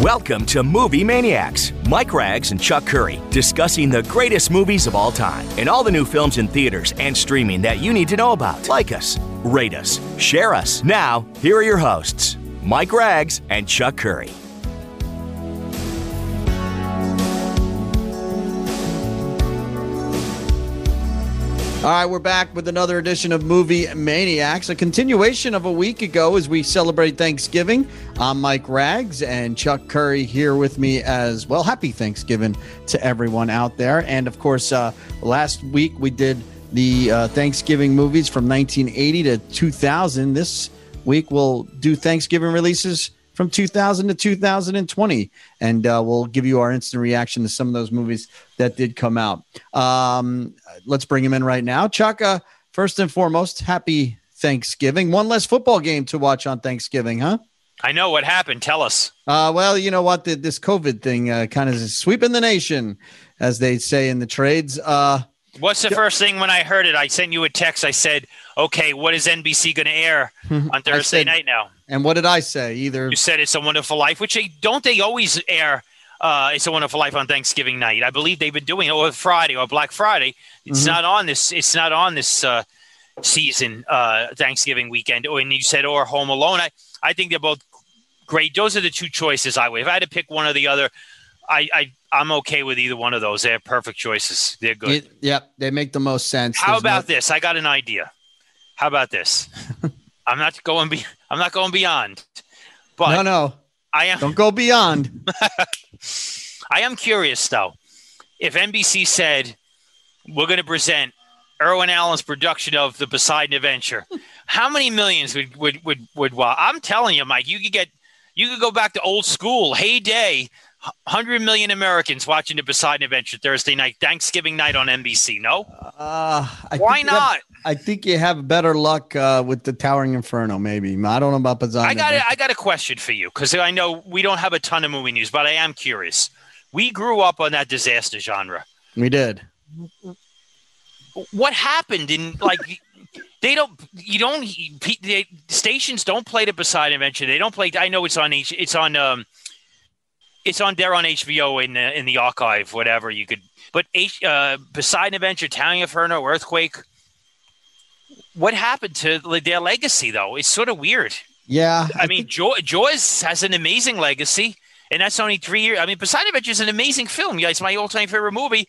Welcome to Movie Maniacs. Mike Rags and Chuck Curry discussing the greatest movies of all time and all the new films in theaters and streaming that you need to know about. Like us, rate us, share us. Now, here are your hosts, Mike Rags and Chuck Curry. All right, we're back with another edition of Movie Maniacs, a continuation of a week ago as we celebrate Thanksgiving. I'm Mike Rags and Chuck Curry here with me as well. Happy Thanksgiving to everyone out there. And of course, uh, last week we did the uh, Thanksgiving movies from 1980 to 2000. This week we'll do Thanksgiving releases from 2000 to 2020 and uh, we'll give you our instant reaction to some of those movies that did come out um, let's bring him in right now chuck uh, first and foremost happy thanksgiving one less football game to watch on thanksgiving huh I know what happened. Tell us. uh, well you know what the, this covid thing uh, kind of is sweeping the nation as they say in the trades uh, What's the first thing when I heard it? I sent you a text. I said, "Okay, what is NBC going to air on Thursday said- night now?" And what did i say either You said it's a Wonderful Life, which they don't they always air. Uh, it's a Wonderful Life on Thanksgiving night. I believe they've been doing it or Friday or Black Friday. It's Mhm. not on this. It's not on this uh, season uh, Thanksgiving weekend. Or and you said or Home Alone. I I think they're both great. Those are the two choices I would. If I had to pick one or the other, I, I I'm okay with either one of those. They're perfect choices. They're good. It- yep they make the most sense How There's no- about this? I got an idea. How about this? I'm not going be I'm not going beyond. But no no I am don't go beyond I am curious though. If NBC said we're going to present Irwin Allen's production of the Poseidon Adventure, how many millions would would would would wow? I'm telling you, Mike, you could get you could go back to old school, heyday, hundred million Americans watching the Poseidon Adventure Thursday night, Thanksgiving night on NBC. No, uh, I why you have- not? I think you have better luck uh, with the Towering Inferno. Maybe I don't know about Poseidon. I got a, I got a question for you because I know we don't have a ton of movie news, but I am curious. We grew up on that disaster genre. we did. What happened in like they don't you don't they, stations don't play the Poseidon Adventure. They don't play. I know it's on H. It's on um. It's on there on HBO in the in the archive, whatever you could. But H, uh, Poseidon Adventure, Towering Inferno, Earthquake. What happened to their legacy, though? It's sort of weird. Yeah, I mean, Jaw- Jaws has an amazing legacy, and that's only three years. I mean, Poseidon Adventure is an amazing film. Yeah, it's my all-time favorite movie.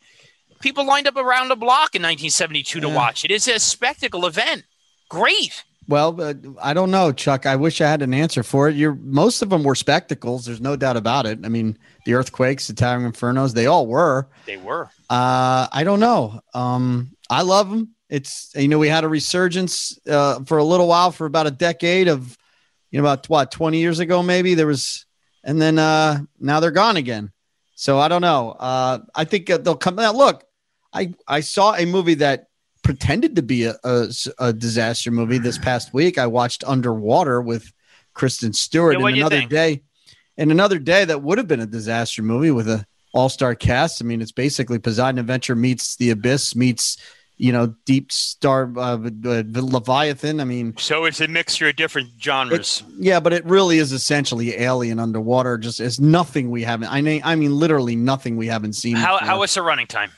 People lined up around the block in 1972 to watch it. It's a spectacle event. Great. Well, uh, I don't know, Chuck. I wish I had an answer for it. You're most of them were spectacles. There's no doubt about it. I mean, the earthquakes, the Towering Infernos, they all were. They were. Uh, I don't know. Um, I love them. It's you know we had a resurgence uh, for a little while for about a decade of you know about what 20 years ago maybe there was and then uh now they're gone again so i don't know uh i think uh, they'll come out look i i saw a movie that pretended to be a, a, a disaster movie this past week i watched underwater with kristen stewart Yeah, and another day and another day that would have been a disaster movie with a all-star cast i mean it's basically poseidon adventure meets the abyss meets you know deep star uh, uh, leviathan i mean So it's a mixture of different genres. yeah, but it really is essentially Alien underwater. Just is nothing we haven't. I mean, I mean, literally nothing we haven't seen. how before. how was the running time?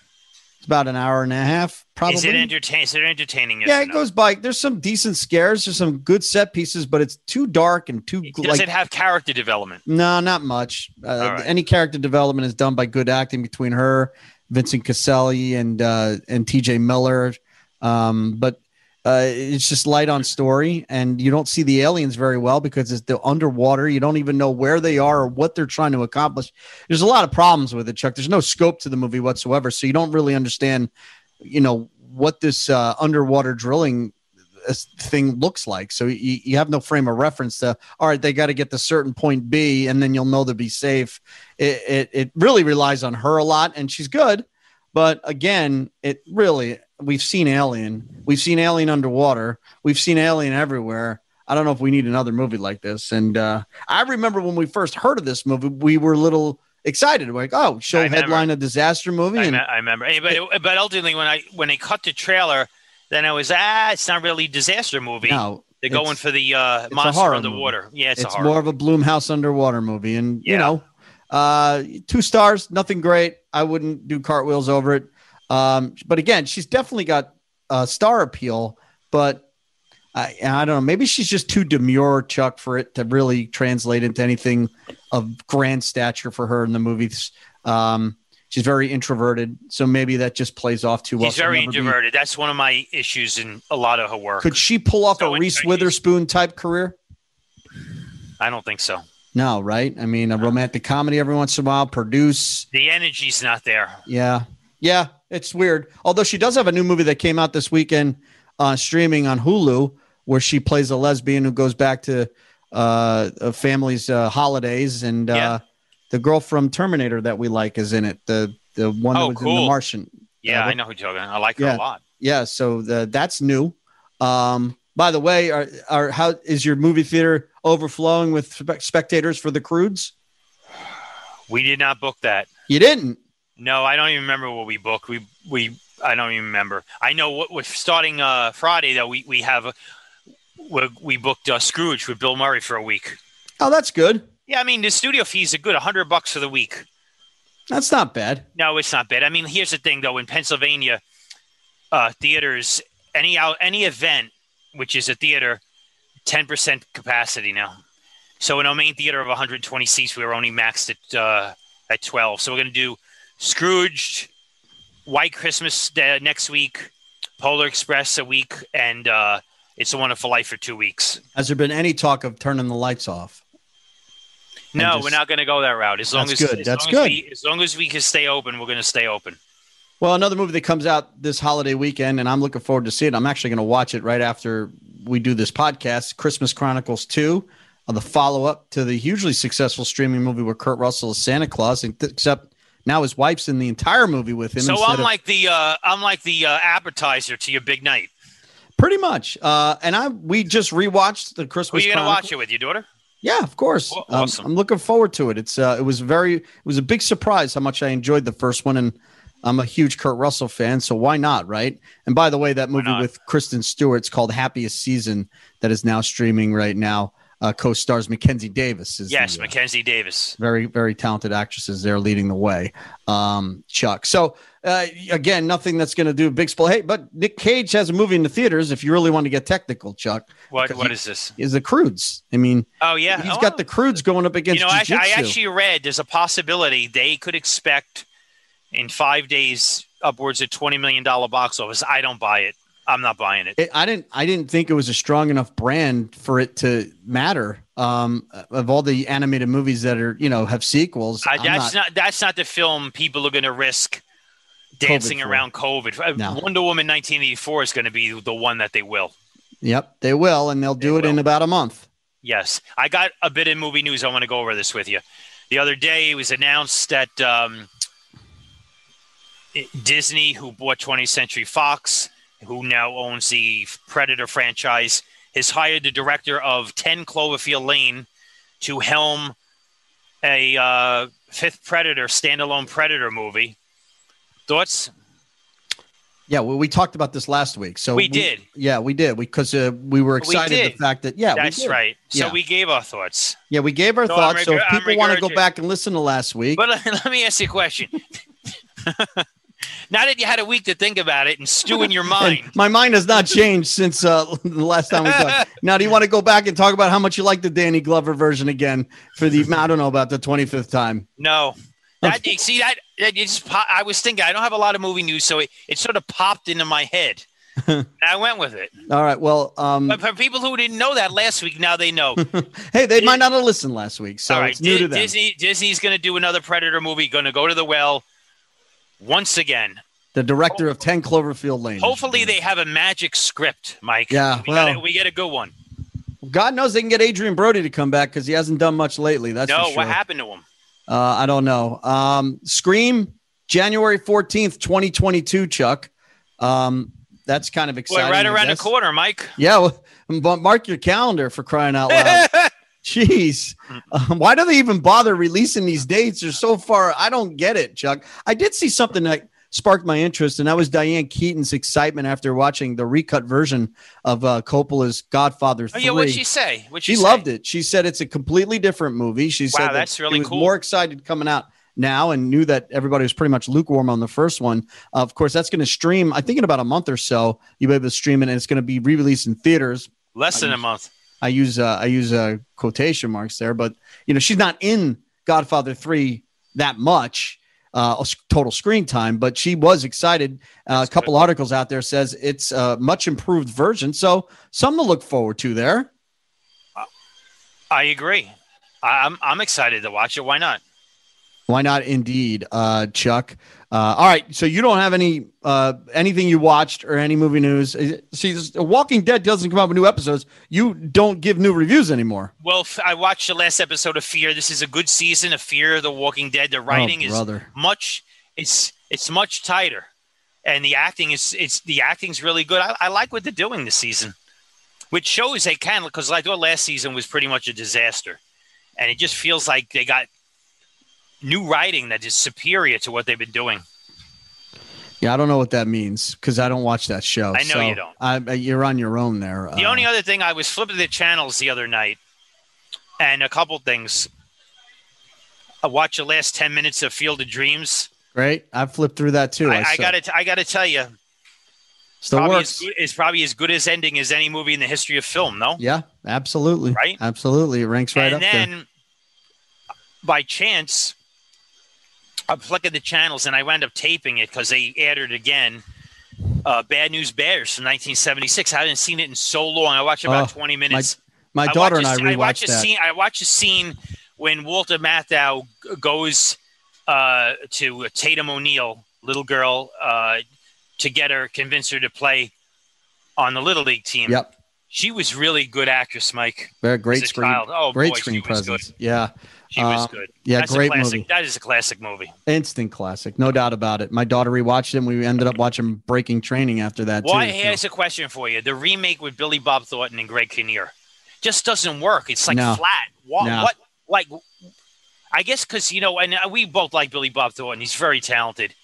It's about an hour and a half, probably. Is it entertaining? Is it entertaining? Yes yeah, it no? goes by. There's some decent scares. There's some good set pieces, but it's too dark and too Does like. it have character development? no, not much. Uh, right. Any character development is done by good acting between her, Vincent Caselli, and uh, and T.J. Miller. Um, but uh, it's just light on story, and you don't see the aliens very well because it's the underwater. You don't even know where they are or what they're trying to accomplish. There's a lot of problems with it, Chuck. There's no scope to the movie whatsoever, so you don't really understand, you know, what this uh, underwater drilling uh, thing looks like. So you, you have no frame of reference to. All right, they got to get to certain point B, and then you'll know they'll be safe. It, it it really relies on her a lot, and she's good. But again, it really we've seen Alien, we've seen Alien underwater, we've seen Alien everywhere. I don't know if we need another movie like this. And uh, I remember when we first heard of this movie, we were a little excited. We're like, oh, show I remember. headline a disaster movie. I, And me- I remember, but but ultimately when I when they cut the trailer, then I was ah, it's not really a disaster movie. no, They're going for the uh, monster underwater. Yeah, it's, it's, a horror. more of a Blumhouse underwater movie. And, you know, Uh, two stars, nothing great. I wouldn't do cartwheels over it. Um, but again, she's definitely got uh, star appeal, but I, I don't know. Maybe she's just too demure, Chuck, for it to really translate into anything of grand stature for her in the movies. Um, she's very introverted, so maybe that just plays off too well. She's very introverted. Be... That's one of my issues in a lot of her work. Could she pull off so a Reese Witherspoon type career? I don't think so. No, right? I mean, a romantic comedy every once in a while, produce. The energy's not there. Yeah. Yeah, it's weird. Although she does have a new movie that came out this weekend uh, streaming on Hulu where she plays a lesbian who goes back to uh, a family's uh, holidays. And uh, yeah. the girl from Terminator that we like is in it. The the one oh, that was cool. in The Martian. Yeah, I know who you're talking. I like her yeah. a lot. Yeah, so the, that's new. Um, by the way, are, are how is your movie theater overflowing with spectators for the Croods? We did not book that. You didn't? No, I don't even remember what we booked. We we I don't even remember. I know what we're starting uh, Friday though. We we have a, we we booked uh, Scrooge with Bill Murray for a week. Oh, that's good. Yeah, I mean the studio fees are good. hundred bucks for the week. That's not bad. No, it's not bad. I mean, here's the thing though. In Pennsylvania, uh, theaters any out any event which is a theater, 10% capacity now. So in our main theater of 120 seats, we were only maxed at uh, at 12. So we're going to do Scrooge, White Christmas uh, next week, Polar Express a week, and uh, It's a Wonderful Life for two weeks. Has there been any talk of turning the lights off? No, just... we're not going to go that route. As long that's as good. As that's long good. As we, as long as we can stay open, we're going to stay open. Well, another movie that comes out this holiday weekend, and I'm looking forward to see it. I'm actually going to watch it right after we do this podcast. Christmas Chronicles 2, uh, the follow up to the hugely successful streaming movie where Kurt Russell is Santa Claus, except now his wife's in the entire movie with him. So I'm of, like the uh, I'm like the uh, appetizer to your big night. Pretty much. Uh, and I we just rewatched the Christmas. Are you going to watch it with your daughter? Yeah, of course. Well, awesome. Um, I'm looking forward to it. It's uh, it was very it was a big surprise how much I enjoyed the first one and I'm a huge Kurt Russell fan, so why not, right? And by the way, that movie with Kristen Stewart's called Happiest Season that is now streaming right now. Uh, co-stars Mackenzie Davis. Is yes, the, uh, Mackenzie Davis. Very, very talented actresses there leading the way. Um, Chuck. So uh, again, nothing that's going to do a big spill. Hey, but Nick Cage has a movie in the theaters. If you really want to get technical, Chuck. What What he, is this? Is the Croods? I mean, oh yeah, he's oh, got the Croods going up against. You know, I, I actually read there's a possibility they could expect in five days upwards of twenty million dollar box office. I don't buy it. I'm not buying it. it. I didn't. I didn't think it was a strong enough brand for it to matter. Um, of all the animated movies that are you know have sequels, that's not, not, that's not the film people are going to risk dancing COVID around COVID. Uh, no. Wonder Woman 1984 is going to be the one that they will. Yep, they will, and they'll do they it will. in about a month. Yes, I got a bit of movie news. I want to go over this with you. The other day, it was announced that um, Disney, who bought 20th Century Fox, who now owns the Predator franchise, has hired the director of 10 Cloverfield Lane to helm a uh, fifth Predator standalone Predator movie. Thoughts? Yeah, well, we talked about this last week. So we, we did. Yeah, we did because uh, we were excited we the fact that yeah, that's right. So yeah. we gave our thoughts. Yeah, we gave our so thoughts. Reg- so if people want to go back and listen to last week, but let me ask you a question. Now that you had a week to think about it and stew in your mind. My mind has not changed since uh, the last time we talked. now, do you want to go back and talk about how much you like the Danny Glover version again for the, I don't know, about the 25th time? No. That, see, that, that just, I was thinking, I don't have a lot of movie news, so it, it sort of popped into my head. I went with it. All right. Well, um, but for people who didn't know that last week, now they know. hey, they might not have listened last week, so it's new to them. Disney, Disney's going to do another Predator movie. Going to go to the well once again. The director of 10 Cloverfield Lane. Hopefully, they have a magic script, Mike. Yeah. We, well, we get a good one. God knows they can get Adrien Brody to come back because he hasn't done much lately. That's no. Sure. What happened to him? Uh, I don't know. Um, Scream, January 14th, 2022, Chuck. Um, that's kind of exciting. Boy, right around the corner, Mike. Yeah. Well, mark your calendar for crying out loud. Jeez. Um, why do they even bother releasing these dates? They're so far. I don't get it, Chuck. I did see something that sparked my interest, and that was Diane Keaton's excitement after watching the recut version of uh, Coppola's Godfather Oh, Three. yeah, what'd she say? What'd she say? loved it. She said it's a completely different movie. She said Wow, that that's really she was cool. more excited coming out now and knew that everybody was pretty much lukewarm on the first one. of course, that's going to stream. I think in about a month or so, you'll be able to stream it, and it's going to be re-released in theaters. Less than a month. I use uh, I use uh, quotation marks there, but you know she's not in Godfather Three that much uh, total screen time, but she was excited. Uh, a couple articles out there says it's a much improved version, so something to look forward to there. I agree. I'm I'm excited to watch it. Why not? Why not? Indeed, uh, Chuck. Uh, all right, so you don't have any uh, anything you watched or any movie news. See, this- Walking Dead doesn't come out with new episodes. You don't give new reviews anymore. Well, I watched the last episode of Fear. This is a good season of Fear. The Walking Dead. The writing oh, is much. It's it's much tighter, and the acting is it's the acting's really good. I, I like what they're doing this season, which shows they can because I thought last season was pretty much a disaster, and it just feels like they got new writing that is superior to what they've been doing. Yeah, I don't know what that means because I don't watch that show. I know you don't. I, I- you're on your own there. The Uh, only other thing I was flipping the channels the other night, and a couple things. I watched the last ten minutes of Field of Dreams. great. I flipped through that too. I, I saw- got to I got to tell you, Still probably works. as good, it's probably as good as ending as any movie in the history of film. No, Yeah, absolutely. Right? Absolutely. It ranks right up there. and up then there. by chance, I'm flicking the channels and I wound up taping it because they aired it again. Uh, Bad News Bears from 1976. I hadn't seen it in so long. I watched about Oh, 20 minutes. My I daughter watched and I a- watched rewatched a that. Scene, I watched a scene when Walter Matthau goes uh, to Tatum O'Neal, little girl, uh, to get her, convince her to play on the little league team. Yep. She was really good actress, Mike. Very great screen. child. Oh, great boy, she screen presence. Yeah. She was Uh, good. yeah, That's great a classic. movie. That is a classic movie. Instant classic. No doubt about it. My daughter rewatched it and we ended up watching Breaking Training after that Well, too. so- here's a question for you: the remake with Billy Bob Thornton and Greg Kinnear just doesn't work. It's like No. flat. What? No. What? Like, I guess because you know, and uh, we both like Billy Bob Thornton. He's very talented.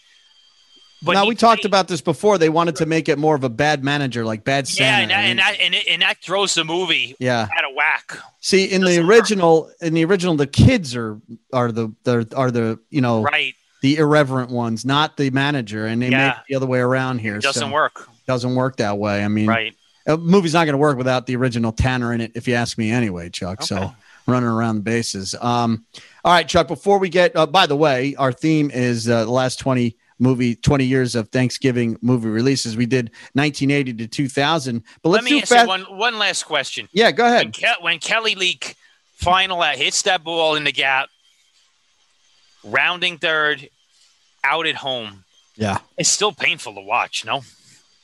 But now we talked about this before. They wanted to make it more of a bad manager, like bad Santa. yeah, and that, and, that, and, it, and that throws the movie yeah. out of whack. See, in the doesn't work. original, in the original, the kids are are the the are the you know Right? the irreverent ones, not the manager, and they Yeah. make it the other way around here. It doesn't so work. Doesn't work that way. I mean, Right? a movie's not going to work without the original Tanner in it, if you ask me. Anyway, Chuck. Okay. So running around the bases. Um, all right, Chuck. Before we get, uh, by the way, our theme is uh, the last twenty movie, twenty years of Thanksgiving movie releases. We did 1980 to 2000, but let's Let me ask fast. you one one last question. Yeah, go When, ahead. Ke- when Kelly Leak final out hits that ball in the gap, rounding third, out at home. Yeah, It's still painful to watch. No,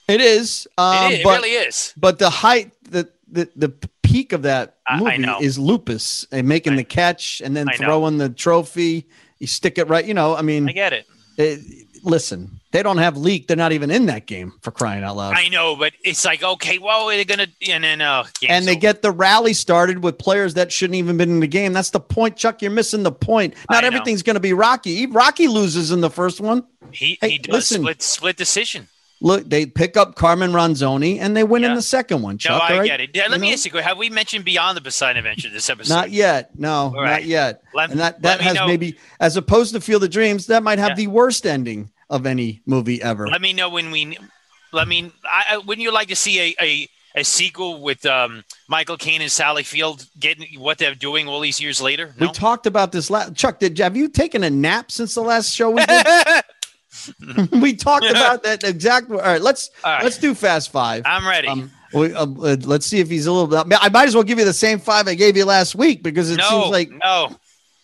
it is. Um, it, is, it really is. but the height, the the the peak of that movie know. is lupus and making I- the catch and then throwing the trophy. You stick it right. You know, I mean, I get it. it- listen, they don't have leak. They're not even in that game for crying out loud. I know, but it's like okay, well, they're gonna and then uh, and they over. get the rally started with players that shouldn't even been in the game. That's the point, Chuck. You're missing the point. Not I know. everything's going to be Rocky. Rocky loses in the first one. he Hey, he does listen. split split decision. Look, they pick up Carmen Ronzoni and they win in the second one. No, Chuck, I all right? get it. Yeah, You let me know? ask you: Have we mentioned Beyond the Poseidon Adventure this episode? Not yet. No, right. not yet. Let- and that that has maybe, as opposed to Field of Dreams, that might have Yeah. the worst ending of any movie ever. Let me know when we. Let me. I, wouldn't you like to see a a, a sequel with um, Michael Caine and Sally Field getting what they're doing all these years later? We talked about this last. Chuck, did have you taken a nap since the last show we did? we talked about that exact. All right, let's All right. let's do Fast Five. I'm ready. Um, we, um, uh, let's see if he's a little. bit- I might as well give you the same five I gave you last week because it no, seems like no.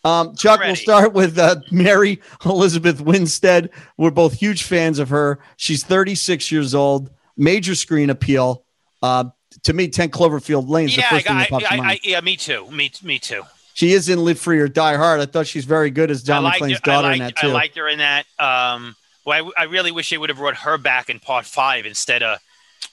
Um, Chuck. We'll start with uh, Mary Elizabeth Winstead. We're both huge fans of her. She's 36 years old. Major screen appeal. Uh, to me, 10 Cloverfield Lane is Yeah, the I, first thing that pops in I, mind. I, yeah, me too. Me, me too. She is in Live Free or Die Hard. I thought she's very good as John I McClane's I, daughter in that too. I liked her in that. Um, well, I, I really wish they would have brought her back in part five instead of.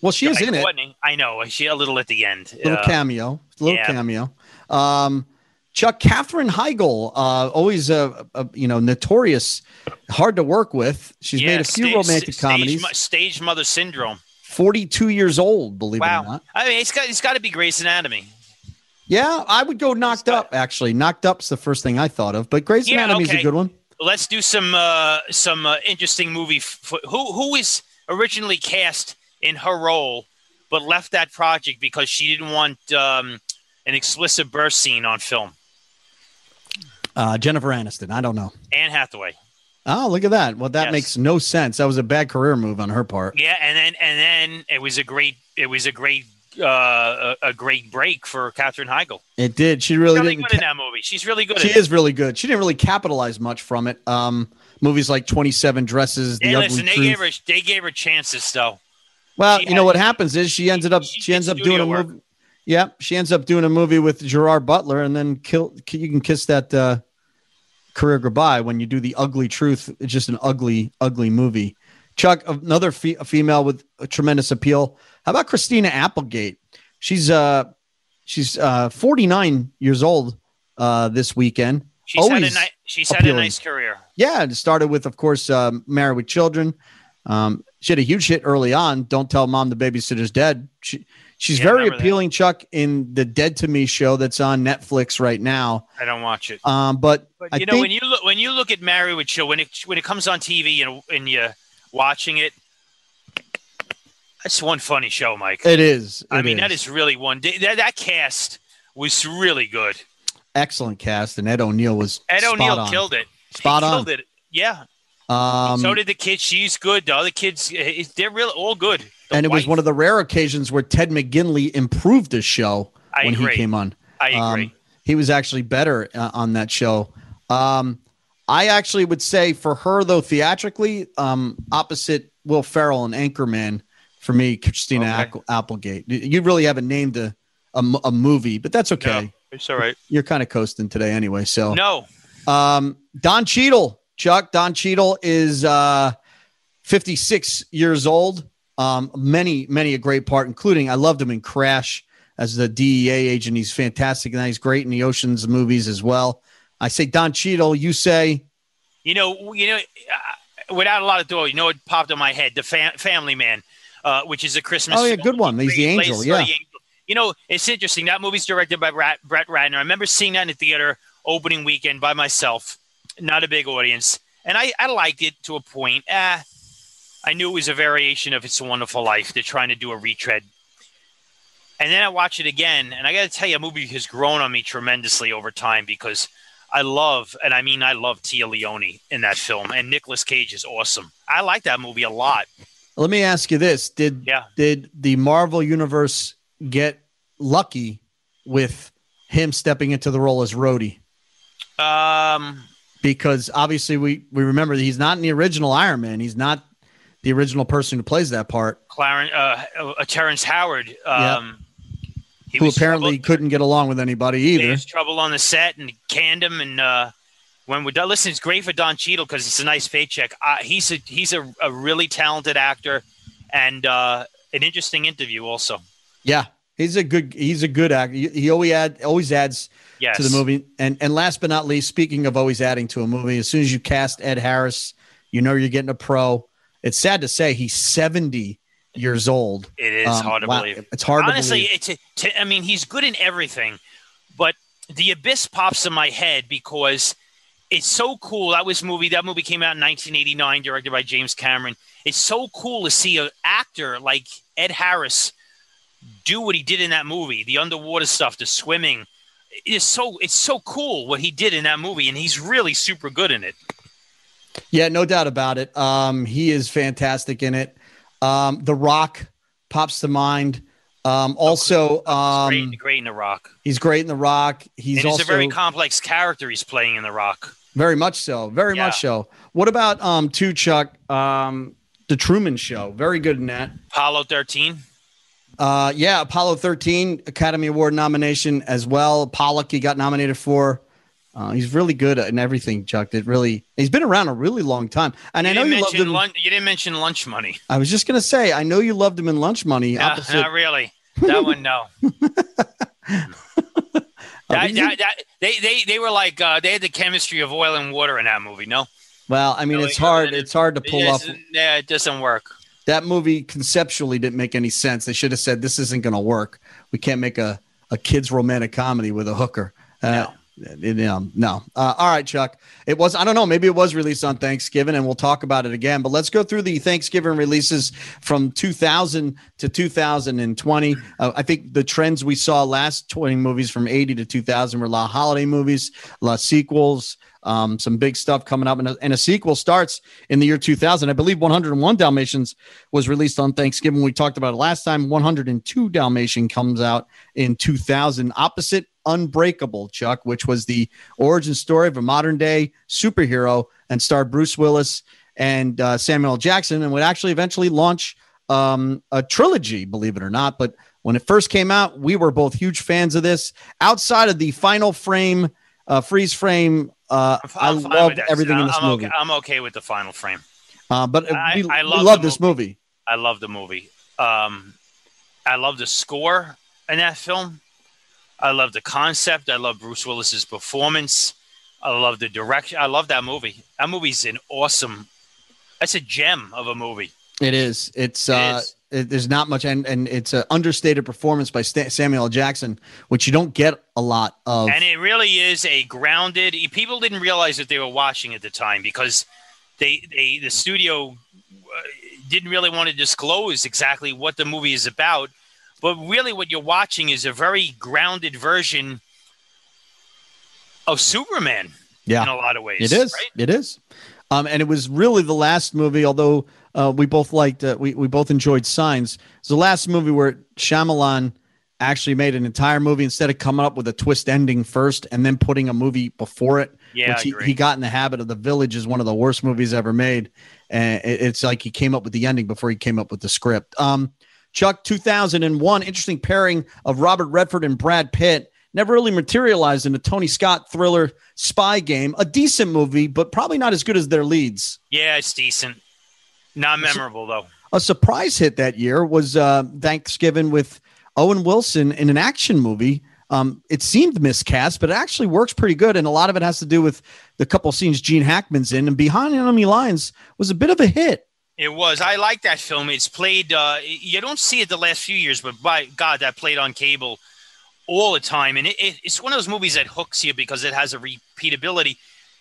well, she is in it. I know. She a little at the end. Little Uh, cameo. Little yeah. cameo. Um, Chuck Katherine Heigl, uh, always a, a, you know notorious, hard to work with. She's Yeah, made a few stage- romantic stage comedies. Stage mother syndrome. Forty-two years old, believe it or not. I mean, it's got it's got to be Grey's Anatomy. Yeah, I would go knocked got- up. Actually, knocked up's the first thing I thought of. But Grey's Yeah, Anatomy's okay. a good one. Let's do some uh, some uh, interesting movie. F- who who is originally cast in her role, but left that project because she didn't want um, an explicit birth scene on film. Uh, Jennifer Aniston. I don't know. Anne Hathaway. Oh, look at that. Well, that Yes. makes no sense. That was a bad career move on her part. Yeah, and then and then it was a great it was a great uh, a, a great break for Katherine Heigl. It did. She really, Really didn't. good in that movie. She's really good. She is it. is really good. She didn't really capitalize much from it. Um, movies like Twenty Seven Dresses, The Hey, Ugly listen, they Truth. gave her they gave her chances though. well, she you know what happens is she ended up she she ends up doing a work. movie. Yeah, she ends up doing a movie with Gerard Butler, and then kill. You can kiss that uh, career goodbye when you do the Ugly Truth. It's just an ugly, ugly movie. Chuck, another fe- a female with a tremendous appeal. How about Christina Applegate? She's uh she's uh 49 years old uh this weekend. She's had a Always ni- she's had a nice career. Yeah, it started with, of course, um, Married with Children. Um, she had a huge hit early on. Don't tell mom the babysitter's dead. She, she's Yeah, very remember that. appealing, Chuck, in the Dead to Me show that's on Netflix right now. I don't watch it. Um, but, But I you know, think when you look when you look at Married with Chill, when it when it comes on TV and and you're watching it, that's one funny show, Mike. it is. I it mean, that is really one. That, that cast was really good. excellent cast, and Ed O'Neill was Ed spot O'Neill on. killed it. Spot he on. Killed it. Yeah. Um, so did the kids. She's good. The other kids, eh, they're real all good. The and it was one of the rare occasions where Ted McGinley improved the show I when agree. he came on. I agree. Um, he was actually better uh, on that show. Um, I actually would say for her though, theatrically, um, opposite Will Ferrell and Anchorman, for me, Christina Okay. App- Applegate. You really haven't named a movie, but that's okay. No, it's all right. You're kind of coasting today anyway. So, No, um, Don Cheadle, Chuck, Don Cheadle is uh, 56 years old. Um, many, many a great part, including I loved him in Crash as the DEA agent. He's fantastic and he's great in the Ocean's movies as well. I say Don Cheadle. You say you know, you know, uh, without a lot of thought, you know, what popped in my head: the fam- Family Man, uh, which is a Christmas. Oh, yeah, film. good one. He's the plays angel, the yeah. angel. You know, it's interesting. That movie's directed by Brett Ratner. I remember seeing that in the theater opening weekend by myself, not a big audience, and I, I liked it to a point. Ah, I knew it was a variation of It's a Wonderful Life. They're trying to do a retread. And then I watch it again, and I got to tell you, a movie has grown on me tremendously over time because I love, and I mean, I love Téa Leoni in that film, and Nicolas Cage is awesome. I like that movie a lot. Let me ask you this: Did Yeah. did the Marvel universe get lucky with him stepping into the role as Rhodey? Um, Because obviously we we remember that he's not in the original Iron Man. He's not the original person who plays that part. Clarence, uh, uh, Terrence Howard, um, he who apparently trouble- couldn't get along with anybody There either. was trouble on the set and canned him. And uh, when we're done, listen, it's great for Don Cheadle because it's a nice paycheck. Uh, he's a he's a, a really talented actor and uh, an interesting interview also. Yeah, he's a good he's a good actor. He, he always add always adds Yes. to the movie. And and last but not least, speaking of always adding to a movie, as soon as you cast Ed Harris, you know you're getting a pro. It's sad to say he's 70 years old. It is Um, hard to wow, believe. It's hard Honestly, to believe. it's a, to, I mean, he's good in everything, but The Abyss pops in my head because it's so cool. That was movie. That movie came out in 1989, directed by James Cameron. It's so cool to see an actor like Ed Harris do what he did in that movie. The underwater stuff, the swimming. It is so. It's so cool what he did in that movie, and he's really super good in it. Yeah, no doubt about it. Um, he is fantastic in it. Um, the Rock pops to mind. Um, also, um, great, great in The Rock. he's great in The Rock. He's also a very complex character he's playing in The Rock. Very much so. Very Yeah. much so. What about um two Chuck? Um the Truman Show. Very good in that. Apollo 13. Uh yeah, Apollo 13 Academy Award nomination as well. Pollock he got nominated for. Uh, he's really good in everything, Chuck. It really he's been around a really long time. And I know you loved him. lun- you didn't mention lunch money. I was just gonna say, I know you loved him in Lunch Money. No, opposite not really. That one, no. That, that, that, they, they, they were like uh, they had the chemistry of oil and water in that movie. No. Well, I mean, it's hard. It's hard to pull off. Yeah, it doesn't work. That movie conceptually didn't make any sense. They should have said, "This isn't going to work. We can't make a a kids romantic comedy with a hooker." Uh, no. Know, no. Uh, all right, Chuck. It was, I don't know, maybe it was released on Thanksgiving and we'll talk about it again. But let's go through the Thanksgiving releases from 2000 to 2020. Uh, I think the trends we saw last 20 movies from 80 to 2000 were La holiday movies, La sequels, um, some big stuff coming up. And a, and a, sequel starts in the year 2000. I believe 101 Dalmatians was released on Thanksgiving. We talked about it last time. 102 Dalmatian comes out in 2000. Opposite Unbreakable, Chuck, which was the origin story of a modern day superhero and starred Bruce Willis and uh, Samuel Jackson and would actually eventually launch um, a trilogy, believe it or not. But when it first came out, we were both huge fans of this. Outside of the final frame, uh, freeze frame, uh, i love everything in this I'm movie. Okay, I'm okay with the final frame. Uh, but I, we, I love, we love this movie. movie. I love the movie. Um, I love the score in that film. I love the concept. I love Bruce Willis's performance. I love the direction. I love that movie. That movie's an awesome. That's a gem of a movie. It is. It's. It uh, is. It, there's not much, and, and it's an understated performance by St- Samuel Jackson, which you don't get a lot of. And it really is a grounded. People didn't realize that they were watching at the time because they they the studio uh, didn't really want to disclose exactly what the movie is about but really, what you're watching is a very grounded version of Superman. Yeah, in a lot of ways, it is. Right? It is. Um, and it was really the last movie, although uh, we both liked, uh, we we both enjoyed Signs. It's the last movie where Shyamalan actually made an entire movie instead of coming up with a twist ending first and then putting a movie before it. Yeah, which he, he, got in the habit of. The Village is one of the worst movies ever made, and it, it's like he came up with the ending before he came up with the script. Um, Chuck 2001, interesting pairing of Robert Redford and Brad Pitt. Never really materialized in a Tony Scott thriller spy game. A decent movie, but probably not as good as their leads. Yeah, it's decent. Not memorable, though. A surprise hit that year was uh, Thanksgiving with Owen Wilson in an action movie. Um, it seemed miscast, but it actually works pretty good. And a lot of it has to do with the couple scenes Gene Hackman's in. And Behind Enemy Lines was a bit of a hit. It was. I like that film. It's played. Uh, you don't see it the last few years, but by God, that played on cable all the time, and it, it, it's one of those movies that hooks you because it has a repeatability.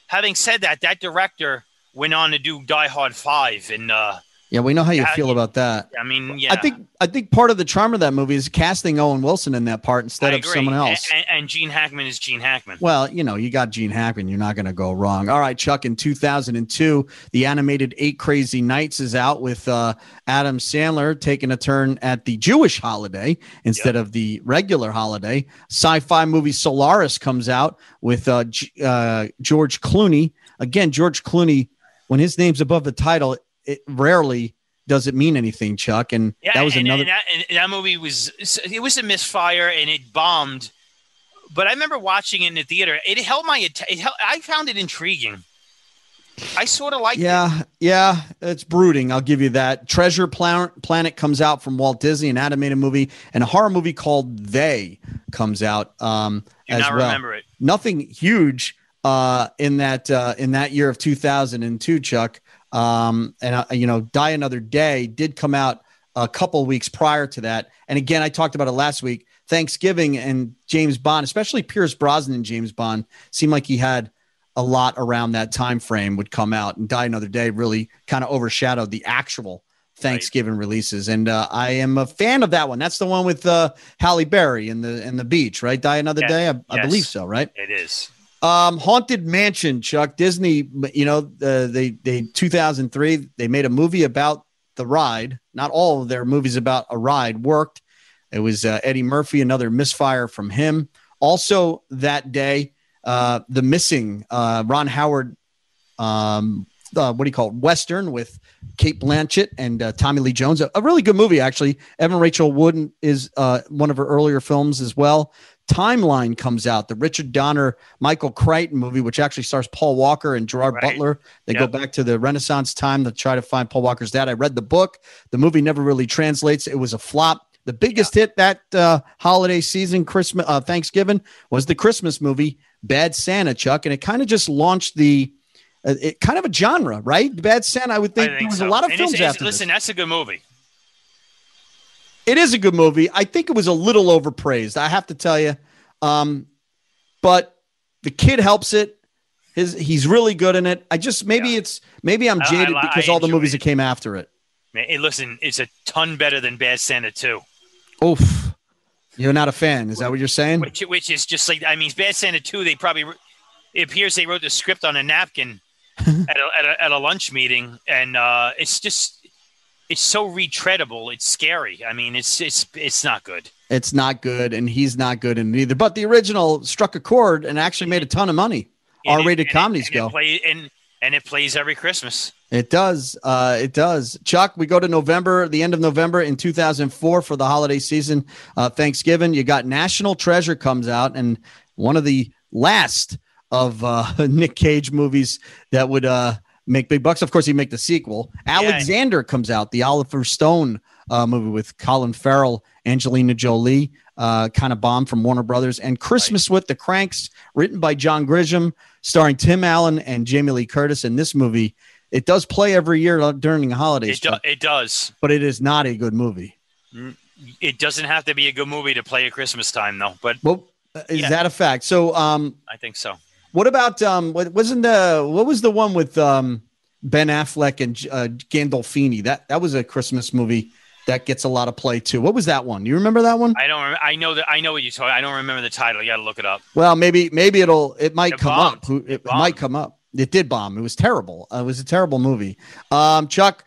Having said that, that director went on to do Die Hard Five, and uh, yeah, we know how you yeah, feel about that. I mean, yeah. I think I think part of the charm of that movie is casting Owen Wilson in that part instead of someone else. And, and, Gene Hackman is Gene Hackman. Well, you know, you got Gene Hackman, you're not going to go wrong. All right, Chuck. In 2002, the animated Eight Crazy Nights is out with uh, Adam Sandler taking a turn at the Jewish holiday instead yep. of the regular holiday. Sci-fi movie Solaris comes out with uh, G- uh, George Clooney. Again, George Clooney, when his name's above the title it rarely does it mean anything, Chuck. And yeah, that was and, another. And that, and that, movie was it was a misfire and it bombed. But I remember watching it in the theater. It held my it held, I found it intriguing. I sort of like. Yeah, it. yeah, it's brooding. I'll give you that. Treasure Planet comes out from Walt Disney, an animated movie, and a horror movie called They comes out um, Do as not well. Remember it. Nothing huge uh, in that uh, in that year of 2002, Chuck um, and uh, you know, Die Another Day did come out a couple weeks prior to that. And again, I talked about it last week. Thanksgiving and James Bond, especially Pierce Brosnan and James Bond, seemed like he had a lot around that time frame would come out. And Die Another Day really kind of overshadowed the actual Thanksgiving right. releases. And uh, I am a fan of that one. That's the one with uh, Halle Berry and the and the beach, right? Die Another yes. Day. I, I believe so, right? It is. Um, Haunted Mansion, Chuck Disney. You know, uh, they they 2003 they made a movie about the ride. Not all of their movies about a ride worked. It was uh, Eddie Murphy, another misfire from him. Also that day, uh, the missing uh, Ron Howard. Um, uh, what do you call it? Western with Cate Blanchett and uh, Tommy Lee Jones. A, a, really good movie, actually. Evan Rachel Wood is uh, one of her earlier films as well. Timeline comes out, the Richard Donner, Michael Crichton movie, which actually stars Paul Walker and Gerard right. Butler. They yep. go back to the Renaissance time to try to find Paul Walker's dad. I read the book. The movie never really translates. It was a flop. The biggest hit that uh, holiday season, Christmas, uh, Thanksgiving, was the Christmas movie Bad Santa, Chuck, and it kind of just launched the it, kind of a genre, right? Bad Santa. I would think, I there was so. a lot of And films it's- it's- after Listen, this. that's a good movie. It is a good movie. I think it was a little overpraised. I have to tell you, um, but the kid helps it. His he's really good in it. I just maybe Yeah. it's maybe I'm I- I jaded because I all the movies it. that came after it. Man, hey, listen, it's a ton better than Bad Santa too. Oof, you're not a fan. Is that what you're saying? which which is just like I mean, Bad Santa 2. They probably it appears they wrote the script on a napkin at, a, at, a, at a lunch meeting, and uh, it's just it's so retreadable. It's scary. I mean, it's it's it's not good. It's not good, and he's not good in it either. But the original struck a chord and actually made a ton of money. And it- comedies and go. It play, and and it plays every Christmas. It does. Uh, it does. Chuck, we go to November, the end of November in 2004 for the holiday season. Uh, Thanksgiving, you got National Treasure comes out, and one of the last of uh, Nick Cage movies that would uh, make big bucks. Of course, he'd make the sequel. Alexander comes out, the Oliver Stone uh, movie with Colin Farrell, Angelina Jolie, uh, kind of bomb from Warner Brothers, and Christmas with the Cranks, written by John Grisham, starring Tim Allen and Jamie Lee Curtis. In this movie, it does play every year during the holidays, It, do, it does. but it is not a good movie. It doesn't have to be a good movie to play at Christmas time, though. But Well, is Yeah. that a fact? So, um, I think so. What about um, what wasn't the what was the one with um Ben Affleck and uh, Gandolfini? That that was a Christmas movie that gets a lot of play too. What was that one? You remember that one? I don't. Rem- I know that. I know what you told. I don't remember the title. You got to look it up. Well, maybe maybe it'll it might It come bombed. up. Who- It, might come up. It did bomb. It was terrible. Uh, it was a terrible movie. Um, Chuck,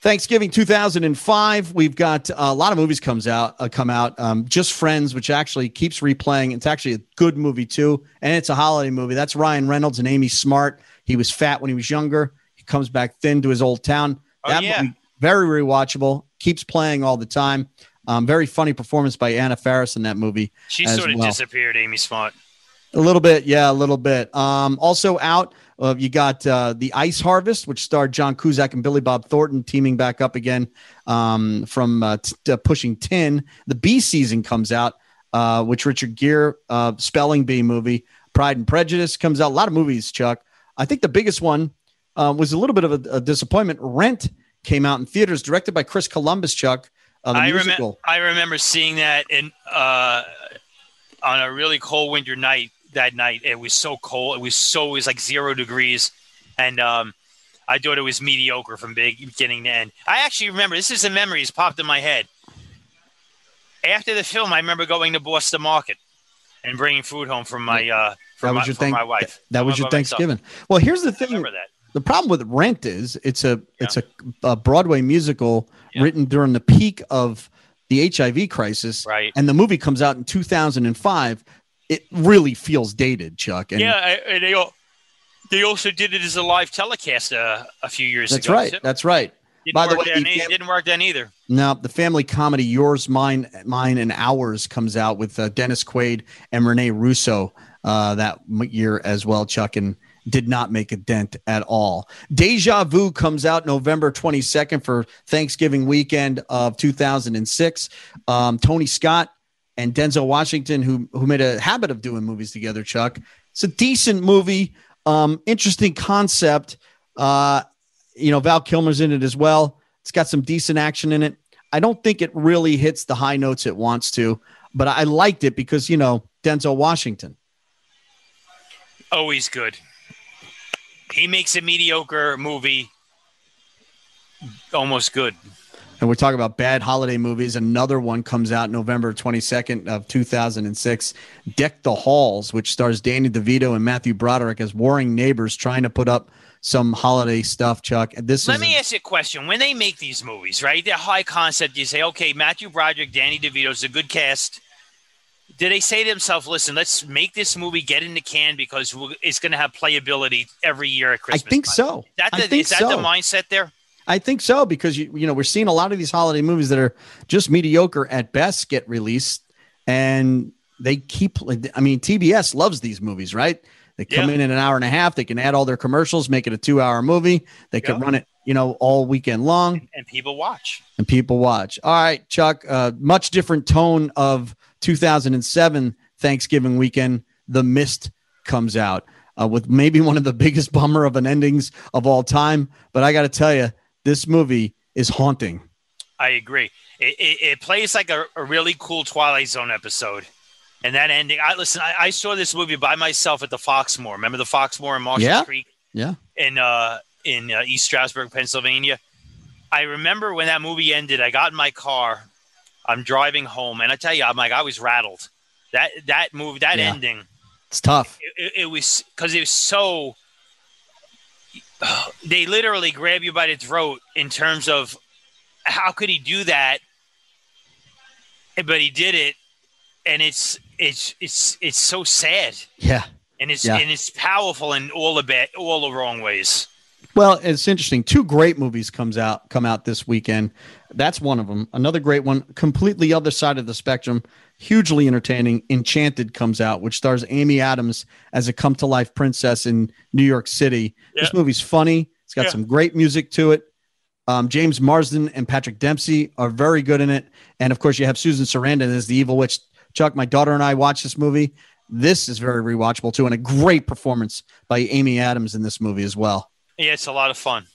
Thanksgiving 2005. We've got a lot of movies comes out uh, come out. Um, Just Friends, which actually keeps replaying. It's actually a good movie too, and it's a holiday movie. That's Ryan Reynolds and Amy Smart. He was fat when he was younger. He comes back thin to his old town. Oh, that yeah. movie very rewatchable. Keeps playing all the time. Um, very funny performance by Anna Faris in that movie. She sort of well. disappeared. Amy Smart. A little bit, yeah, a little bit. Um, also out, uh, you got uh, the Ice Harvest, which starred John Cusack and Billy Bob Thornton teaming back up again um, from uh, t- uh, Pushing Tin. The Bee Season comes out, uh, which Richard Gere uh, spelling bee movie. Pride and Prejudice comes out. A lot of movies, Chuck. I think the biggest one uh, was a little bit of a, a disappointment. Rent came out in theaters, directed by Chris Columbus. Chuck, uh, I remember. I remember seeing that in uh, on a really cold winter night. That night, it was so cold. It was so it was like zero degrees, and um, I thought it was mediocre from beginning to end. I actually remember this is a memory that's popped in my head. After the film, I remember going to Boston Market and bringing food home from my uh, that from, my, was your from thank- my wife. That I was your by myself. Thanksgiving. Well, here's the thing. that. The problem with Rent is it's a it's a, a Broadway musical Yeah. written during the peak of the HIV crisis, Right. and the movie comes out in 2005. It really feels dated, Chuck. And yeah, and they they also did it as a live telecast uh, a few years that's ago. right. too. That's right. Didn't By the way, fam- didn't work then either. Now, the family comedy Yours, Mine, Mine, and Ours comes out with uh, Dennis Quaid and Renee Russo uh, that year as well, Chuck, and did not make a dent at all. Deja Vu comes out November 22nd for Thanksgiving weekend of 2006. Um, Tony Scott and Denzel Washington, who, who made a habit of doing movies together, Chuck. It's a decent movie, um, interesting concept. Uh, you know, Val Kilmer's in it as well. It's got some decent action in it. I don't think it really hits the high notes it wants to, but I liked it because, you know, Denzel Washington. Always good. He makes a mediocre movie almost good. And we're talking about bad holiday movies. Another one comes out November 22nd of 2006, Deck the Halls, which stars Danny DeVito and Matthew Broderick as warring neighbors trying to put up some holiday stuff, Chuck. And this Let is me ask you a question. When they make these movies, right? They're high concept. You say, okay, Matthew Broderick, Danny DeVito's a good cast. Do they say to themselves, listen, let's make this movie get in the can because it's going to have playability every year at Christmas"? I think time? so. Is that I the, think is that so. the mindset there? I think so because you you know we're seeing a lot of these holiday movies that are just mediocre at best get released, and they keep. I mean, TBS loves these movies, right? They come Yeah. in in an hour and a half. They can add all their commercials, make it a two hour movie. They can run it, you know, all weekend long and people watch. and people watch. All right, Chuck, uh, much different tone of 2007 Thanksgiving weekend. The Mist comes out uh, with maybe one of the biggest bummer of an endings of all time. But I got to tell you, this movie is haunting. I agree. It, it, it plays like a, a really cool Twilight Zone episode. And that ending, I listen. I, I saw this movie by myself at the Foxmoor. Remember the Foxmoor in Marshall Yeah. Creek Yeah. in uh, in uh, East Stroudsburg, Pennsylvania. I remember when that movie ended. I got in my car. I'm driving home, and I tell you, I'm like, I was rattled. That that movie, that Yeah. ending, It's tough. it, it, it was because it was so. They literally grab you by the throat in terms of how could he do that, but he did it, and it's it's it's it's so sad, Yeah. and it's Yeah. and it's powerful in all the bad, all the wrong ways. Well, it's interesting. Two great movies comes out come out this weekend. That's one of them. Another great one, completely other side of the spectrum, hugely entertaining. Enchanted comes out, which stars Amy Adams as a come to life princess in New York City. This movie's funny. It's got Yeah. some great music to it. Um, James Marsden and Patrick Dempsey are very good in it, and of course, you have Susan Sarandon as the evil witch. Chuck, my daughter and I watched this movie. This is very rewatchable too, and a great performance by Amy Adams in this movie as well. Yeah, it's a lot of fun.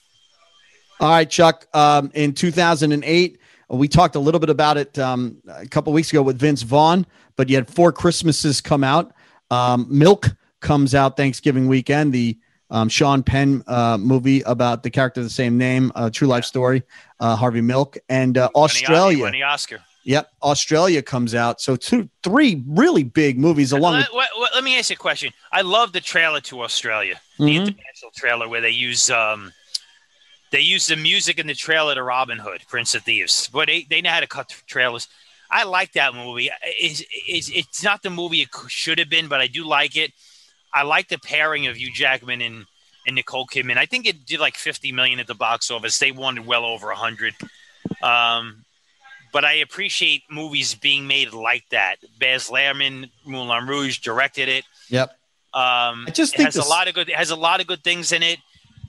All right, Chuck. Um, in 2008, we talked a little bit about it um, a couple weeks ago with Vince Vaughn, but you had Four Christmases come out. Um, Milk comes out Thanksgiving weekend. The um, Sean Penn uh, movie about the character of the same name, uh, true life story, uh, Harvey Milk, and uh, Australia. won the Oscar. Yep, Australia comes out. So two, three really big movies along. Let, let- let- let me ask you a question. I love the trailer to Australia, the Mhm. international trailer where they use um, they use the music in the trailer to Robin Hood, Prince of Thieves. But they, they know how to cut the trailers. I like that movie. It's, it's, it's not the movie it should have been, but I do like it. I like the pairing of Hugh Jackman and, and Nicole Kidman. I think it did like 50 million at the box office. They wanted well over 100. Um, but I appreciate movies being made like that. Baz Luhrmann, Moulin Rouge directed it. Yep. Um, I just it think has this- a lot of good. It has a lot of good things in it.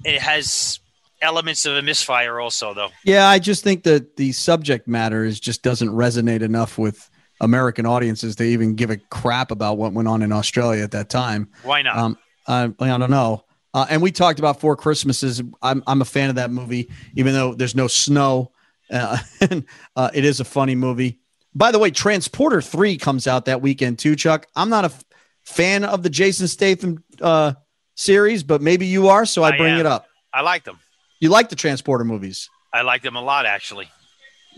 It has elements of a misfire also, though. Yeah, I just think that the subject matter is just doesn't resonate enough with American audiences to even give a crap about what went on in Australia at that time. Why not? Um, I, I don't know. Uh, and we talked about Four Christmases. I'm, I'm a fan of that movie, even though there's no snow. Uh, and uh, it is a funny movie. By the way, Transporter 3 comes out that weekend too, Chuck. I'm not a f- fan of the Jason Statham uh, series, but maybe you are, so I I bring am. it up. I like them. You like the Transporter movies. I like them a lot, actually.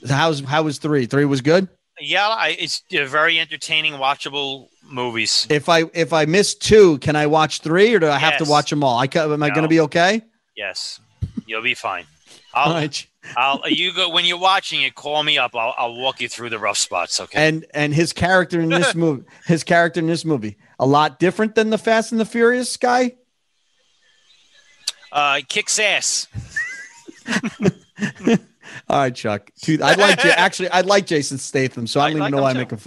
How's how was three? Three was good. Yeah, I, it's very entertaining, watchable movies. If I if I miss two, can I watch three, or do I have to watch them all? I am I going to be okay? Yes, you'll be fine. I'll, right. I'll you go when you're watching it. Call me up. I'll, I'll walk you through the rough spots. Okay. And and his character in this movie, his character in this movie, a lot different than the Fast and the Furious guy. Uh, kicks ass. All right, Chuck. Two, I'd like to actually. I'd like Jason Statham, so I I don't even like know why I make a.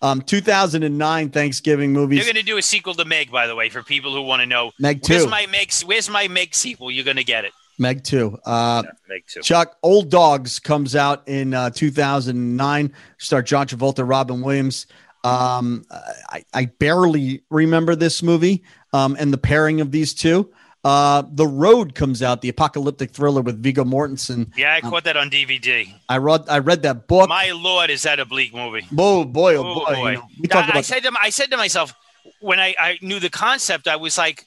Um, 2009 Thanksgiving movie. You're going to do a sequel to Meg, by the way, for people who want to know. Meg two. Where's my Meg? Where's my Meg sequel? You're going to get it. Meg two. Uh, Meg two. Chuck, Old Dogs comes out in uh, 2009. Star John Travolta, Robin Williams. Um, I, I barely remember this movie um, and the pairing of these two. Uh, the Road comes out, the apocalyptic thriller with Viggo Mortensen. Yeah, I caught that on DVD. I read I read that book. My lord, is that a bleak movie? oh boy, oh, Oh, boy! boy. You know, we talked I, said to I said to myself when I, I knew the concept, I was like,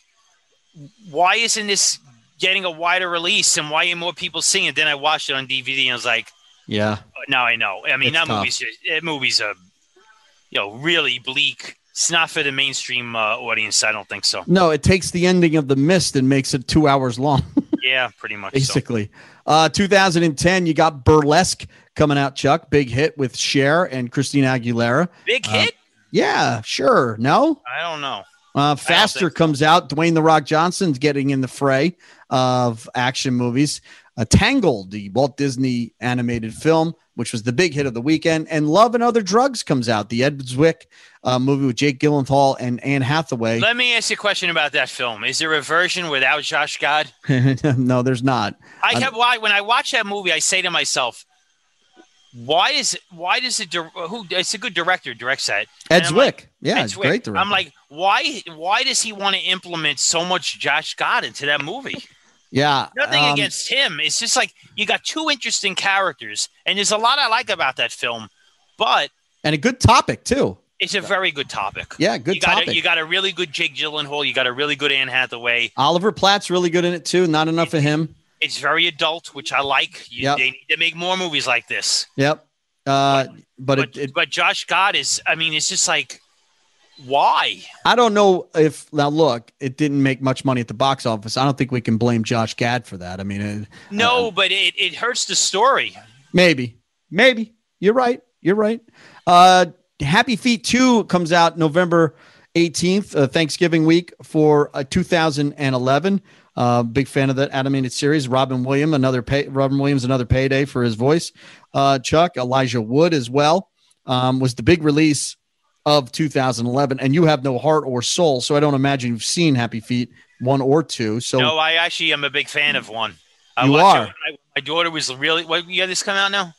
why isn't this getting a wider release and why are more people seeing it? Then I watched it on DVD and I was like, yeah, now I know. I mean, It's that tough. movie's that movie's a you know really bleak. It's not for the mainstream uh, audience. I don't think so. no, it takes the ending of the mist and makes it two hours long. Yeah, pretty much. So. basically. Uh, 2010, you got Burlesque coming out, Chuck. Big hit with Cher and Christina Aguilera. Big Uh, hit? Yeah, sure. No? I don't know. Uh, Faster comes out. Dwayne The Rock Johnson's getting in the fray of action movies. Uh, Tangled, the Walt Disney animated film. Which was the big hit of the weekend, and Love and Other Drugs comes out, the Ed Zwick uh, movie with Jake Gyllenhaal and Anne Hathaway. Let me ask you a question about that film. Is there a version without Josh Gad? no, there's not. I kept why when I watch that movie, I say to myself, why is it, why does it who it's a good director directs that Ed Zwick like, yeah it's great director. I'm like why why does he want to implement so much Josh Gad into that movie yeah nothing um, against him it's just like you got two interesting characters and there's a lot I like about that film but and a good topic too it's a very good topic. Yeah, good you got topic. A, you got a really good Jake Gyllenhaal. You got a really good Anne Hathaway. Oliver Platt's really good in it too. Not enough it, of him. It's very adult, which I like. You, yep. They need to make more movies like this. Yep. Uh, but but but, it, it, but Josh Gad is. I mean, it's just like why? I don't know if now look, it didn't make much money at the box office. I don't think we can blame Josh Gad for that. I mean, it, no, uh, but it, it hurts the story. Maybe, maybe you're right. You're right. Uh, Happy Feet Two comes out November 18th, uh, Thanksgiving week for uh, 2011. Uh, big fan of that animated series. Robin Williams, another pay, Robin Williams, another payday for his voice. Uh, Chuck Elijah Wood as well um, was the big release of 2011, and you have no heart or soul, so I don't imagine you've seen Happy Feet one or two. So no, I actually am a big fan of one. I you are. I, my daughter was really. What year this come out now?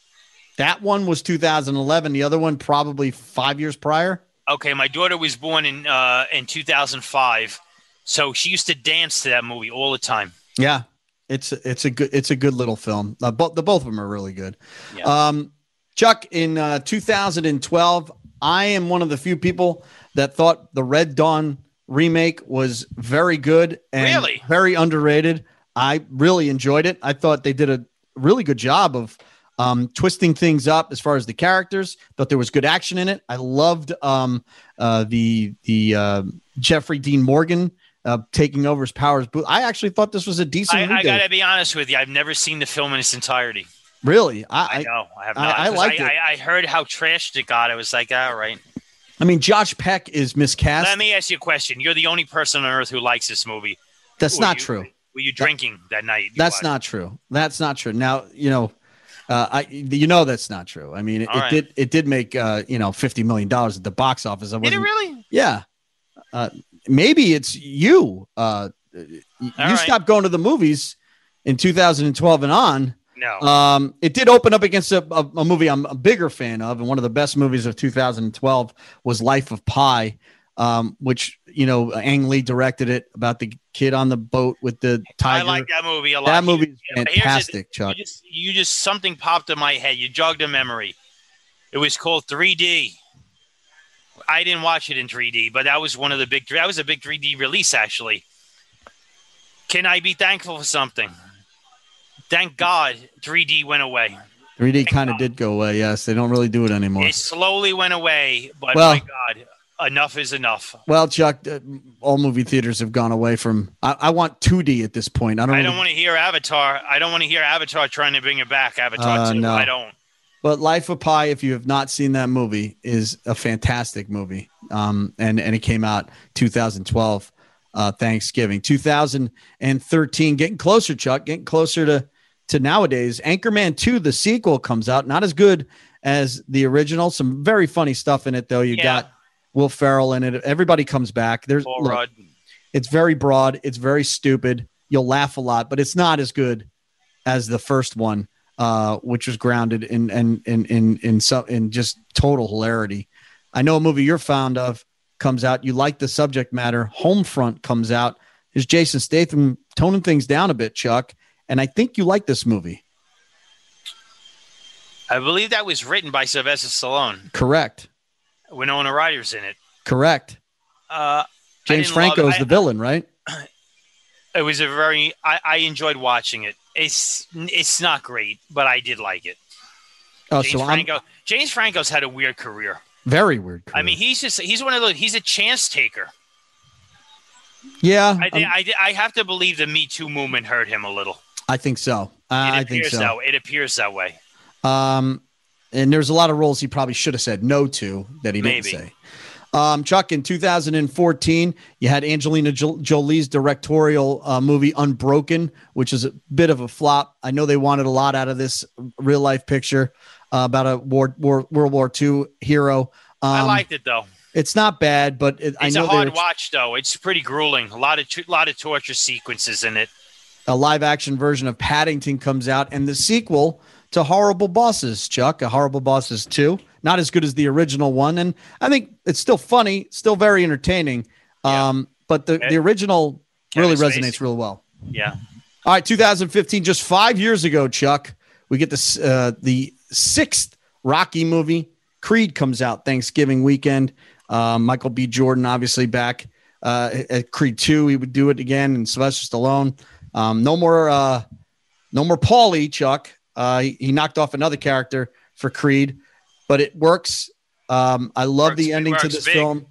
That one was 2011. The other one probably five years prior. Okay, my daughter was born in uh, in 2005, so she used to dance to that movie all the time. Yeah, it's it's a good it's a good little film. Uh, both the both of them are really good. Yeah. Um, Chuck, in uh, 2012, I am one of the few people that thought the Red Dawn remake was very good and really? very underrated. I really enjoyed it. I thought they did a really good job of um, twisting things up as far as the characters. Thought there was good action in it. I loved um, uh, the the uh, Jeffrey Dean Morgan uh, taking over his powers. But I actually thought this was a decent. I, I got to be honest with you. I've never seen the film in its entirety. Really? I, I know. I have not. I, I liked I, it. I, I heard how trashed it got. I was like, all right. I mean, Josh Peck is miscast. Let me ask you a question. You're the only person on earth who likes this movie. That's were not you, true. Were you drinking that, that night? That's not true. That's not true. Now, you know, uh, I you know that's not true. I mean, it, it did it did make uh, you know fifty million dollars at the box office. did it really? Yeah. Uh, maybe it's you. Uh, you right. stopped going to the movies in 2012 and on no. Um, it did open up against a, a, a, movie I'm a bigger fan of, and one of the best movies of 2012 was Life of Pi, um, which you know Ang Lee directed it about the kid on the boat with the tiger. I like that movie a lot. That movie is fantastic, Chuck. You just, you just something popped in my head. You jogged a memory. It was called 3D. I didn't watch it in 3D, but that was one of the big. That was a big 3D release, actually. Can I be thankful for something? Thank God 3D went away. 3D kind of did go away. Yes, they don't really do it anymore. It slowly went away, but well, my God, enough is enough. Well, Chuck, uh, all movie theaters have gone away from. I, I want 2D at this point. I don't. I don't want to hear Avatar. I don't want to hear Avatar trying to bring it back. Avatar uh, 2. No. I don't. But Life of Pi, if you have not seen that movie, is a fantastic movie. Um, and and it came out 2012, uh, Thanksgiving, 2013, getting closer, Chuck, getting closer to to nowadays. Anchorman 2, the sequel comes out, not as good as the original. Some very funny stuff in it, though. You yeah. got Will Ferrell in it. Everybody comes back. There's look, it's very broad, it's very stupid. You'll laugh a lot, but it's not as good as the first one, uh, which was grounded in in in in in, so, in just total hilarity. I know a movie you're fond of comes out. You like the subject matter. Homefront comes out. Is Jason Statham toning things down a bit, Chuck? And I think you like this movie. I believe that was written by Sylvester Stallone. Correct. Winona Ryder's in it. Correct. Uh, James Franco is the villain, right? It was a very. I, I, enjoyed watching it. It's it's not great, but I did like it. Oh, James so Franco. I'm, James Franco's had a weird career. Very weird. Career. I mean, he's just he's one of those. He's a chance taker. Yeah, I, I, I have to believe the Me Too movement hurt him a little. I think so. Uh, I think so. That, it appears that way. Um, and there's a lot of roles he probably should have said no to that he didn't say. Um, Chuck, in 2014, you had Angelina Jolie's directorial uh, movie Unbroken, which is a bit of a flop. I know they wanted a lot out of this real life picture. uh, about a war, war, World War II hero. Um, I liked it though. It's not bad, but it, I It's know a hard watch though. It's pretty grueling. A lot of a lot of torture sequences in it. A live action version of Paddington comes out, and the sequel to Horrible Bosses, Chuck, a Horrible Bosses 2. Not as good as the original one. And I think it's still funny, still very entertaining. Yeah. Um, but the, Eh, the original Kevin really Spacey. resonates real well. Yeah. All right, 2015, just five years ago, Chuck, we get this uh, the sixth Rocky movie. Creed comes out Thanksgiving weekend. Uh, Michael B. Jordan, obviously back uh, at Creed two. He would do it again, and Sylvester Stallone. Um, no more, uh, no more Paulie. Chuck. Uh, he, he knocked off another character for Creed, but it works. Um, I love Works- the ending to this big. film.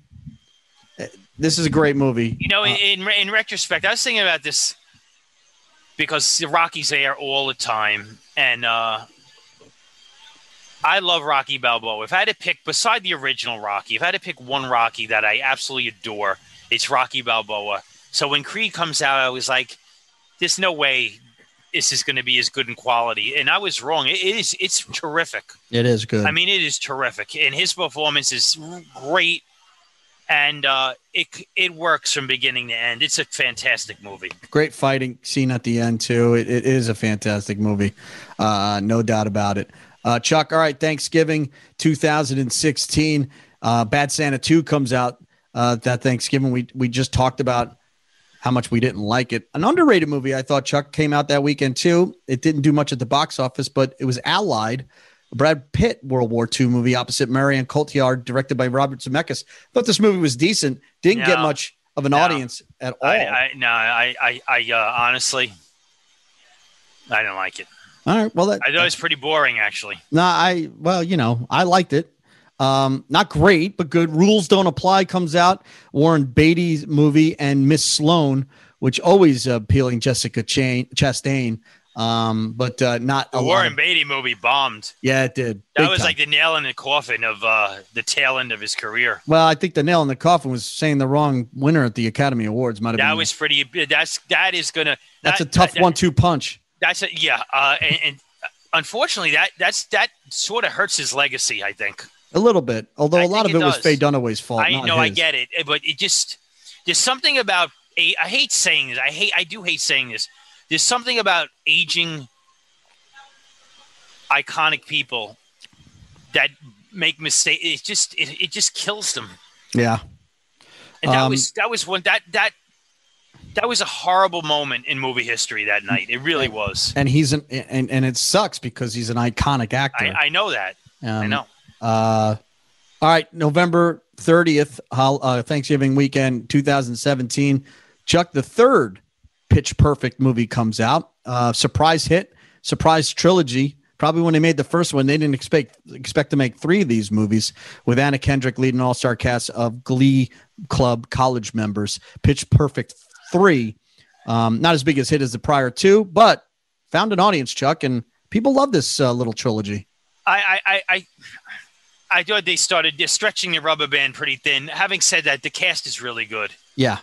Uh, This is a great movie. You know, Uh, in in retrospect, I was thinking about this because the Rockies air all the time, and uh, I love Rocky Balboa. If I had to pick, beside the original Rocky, if I had to pick one Rocky that I absolutely adore, it's Rocky Balboa. So when Creed comes out, I was like, "There's no way this is going to be as good in quality," and I was wrong. It is. It's terrific. it is good. I mean, it is terrific, and his performance is great, and uh, it it works from beginning to end. It's a fantastic movie. great fighting scene at the end too. It, it is a fantastic movie, uh, no doubt about it. Uh, Chuck, all right, Thanksgiving 2016, uh, Bad Santa 2 comes out uh, that Thanksgiving. We we just talked about how much we didn't like it. An underrated movie I thought Chuck came out that weekend too. It didn't do much at the box office, but it was Allied. a Brad Pitt World War II movie opposite Marion Cotillard, directed by Robert Zemeckis. Thought this movie was decent. Didn't get much of an No. audience at all. I, I no, I I, I uh, honestly, I don't like it. all right, well, that, I thought it was pretty boring, actually. No, I well, you know, I liked it. Um, not great, but good. Rules don't apply comes out. Warren Beatty's movie and Miss Sloane, which always appealing Jessica Chain Chastain. Um, but uh, not a The Warren of- Beatty movie bombed. Yeah, it did. That Big was time. like the nail in the coffin of uh, the tail end of his career. well, I think the nail in the coffin was saying the wrong winner at the Academy Awards. Might have That been was pretty. That's that is gonna. that's that- a tough that- one-two punch. That's a yeah. Uh, and, and unfortunately, that that's that sort of hurts his legacy. I think. A little bit, although I a lot of it it was. Faye Dunaway's fault. I know, I get it, but it just there's something about I hate saying this. I hate. I do hate saying this. There's something about aging iconic people that make mistakes. It just it, it just kills them. Yeah, And that Um, was that was one that that that was a horrible moment in movie history that night. It really was. and he's an and and it sucks because he's an iconic actor. I, I know that. I Um, know. Uh, all right, November 30th, uh, Thanksgiving weekend 2017. Chuck, the third Pitch Perfect movie comes out. Uh, surprise hit, surprise trilogy. Probably when they made the first one, they didn't expect expect to make three of these movies with Anna Kendrick leading all star cast of Glee Club college members. Pitch Perfect three, um, not as big as hit as the prior two, but found an audience, Chuck, and people love this uh, little trilogy. I, I, I, I, thought they started they're stretching the rubber band pretty thin. Having said that, the cast is really good. Yeah.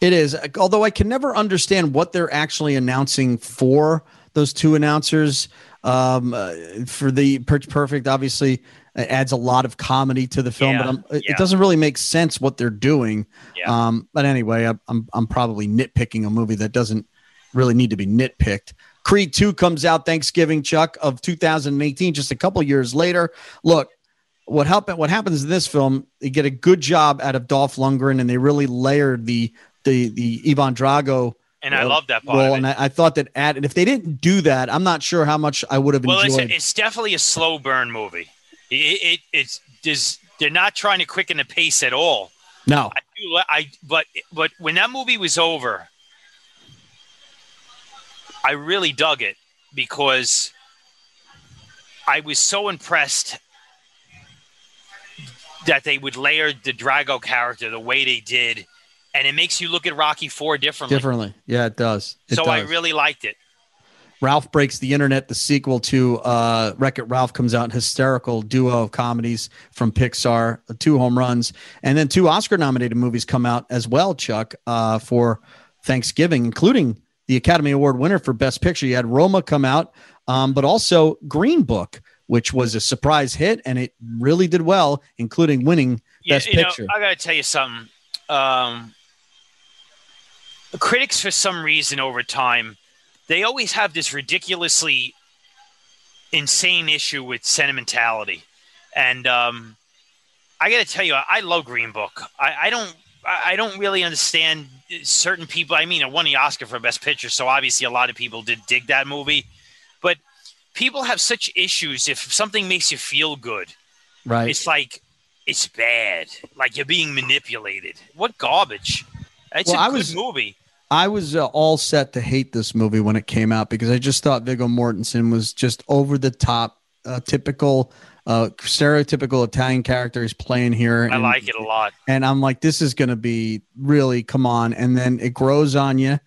It is. Although I can never understand what they're actually announcing for those two announcers. Um, uh, for the Pitch Perfect, obviously, it adds a lot of comedy to the film, Yeah, but yeah. it doesn't really make sense what they're doing. Yeah. Um, but anyway, I, I'm I'm probably nitpicking a movie that doesn't really need to be nitpicked. Creed 2 comes out Thanksgiving, Chuck, of 2018, just a couple years later. Look, what happened what happens in this film, they get a good job out of Dolph Lundgren and they really layered the the the Ivan Drago And I love that part. Of And. I, I thought that add and if they didn't do that, I'm not sure how much I would have Well, it's, enjoyed. it's definitely a slow burn movie. It, it it's there's, they're not trying to quicken the pace at all. no. I do, I but but when that movie was over, I really dug it because I was so impressed that they would layer the Drago character the way they did, and it makes you look at Rocky Four differently. Differently. Yeah, it does. It so I really liked it. Ralph Breaks the Internet, the sequel to uh, Wreck It Ralph, comes out. in Hysterical duo of comedies from Pixar, two home runs. And then two Oscar nominated movies come out as well, Chuck, uh, for Thanksgiving, including the Academy Award winner for Best Picture. You had Roma come out, um, but also Green Book, which was a surprise hit, and it really did well, including winning Yeah, Best you Picture. know, I got to tell you something. Um, critics, for some reason, over time, they always have this ridiculously insane issue with sentimentality, and um, I got to tell you, I love Green Book. I, I don't, I don't really understand certain people. I mean, it won the Oscar for Best Picture, so obviously a lot of people did dig that movie, but people have such issues if something makes you feel good right. it's like it's bad. Like you're being manipulated. What garbage? It's Well, a I good was- movie. I was uh, all set to hate this movie when it came out because I just thought Viggo Mortensen was just over the top, uh, typical, uh, stereotypical Italian character he's playing here. I and- like it a lot. and I'm like, this is going to be really come on, and then it grows on you,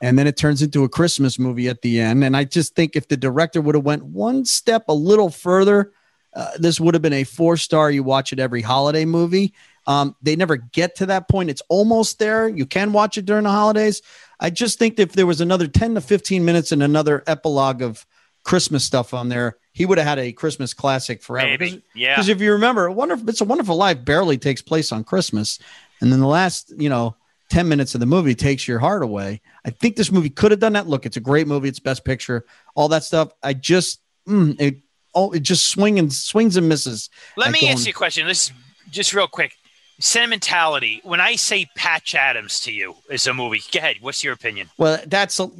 and then it turns into a Christmas movie at the end. And I just think if the director would have went one step a little further, uh, this would have been a four star. You watch it every holiday movie. Um, they never get to that point. It's almost there. You can watch it during the holidays. I just think if there was another 10 to 15 minutes and another epilogue of Christmas stuff on there, he would have had a Christmas classic forever. Maybe. Yeah. Because if you remember, wonderful, it's a wonderful life barely takes place on Christmas, and then the last, you know, ten minutes of the movie takes your heart away. I think this movie could have done that. Look, it's a great movie. It's best picture, all that stuff. I just, mm, it, oh, it just swing and swings and misses. Let me don't- ask you a question. This just real quick. Sentimentality. When I say Patch Adams to you is a movie, go ahead. What's your opinion? Well, that's a,